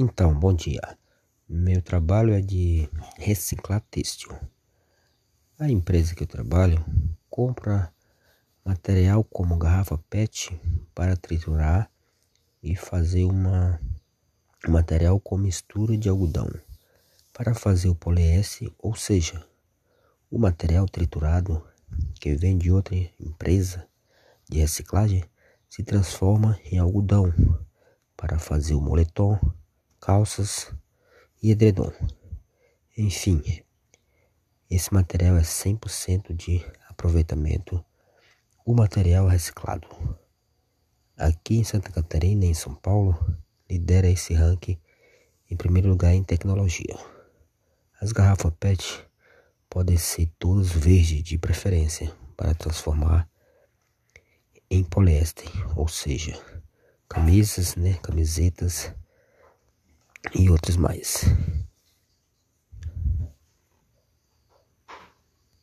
Então, bom dia. Meu trabalho é de reciclar têxtil. A empresa que eu trabalho compra material como garrafa PET para triturar e fazer uma um material com mistura de algodão para fazer o poliéster, ou seja, o material triturado que vem de outra empresa de reciclagem se transforma em algodão para fazer o moletom calças e edredom. Enfim, esse material é 100% de aproveitamento, o material reciclado. Aqui em Santa Catarina em São Paulo, lidera esse ranking em primeiro lugar em tecnologia. As garrafas PET podem ser todas verdes de preferência para transformar em poliéster, ou seja, camisas, né, camisetas e outros mais.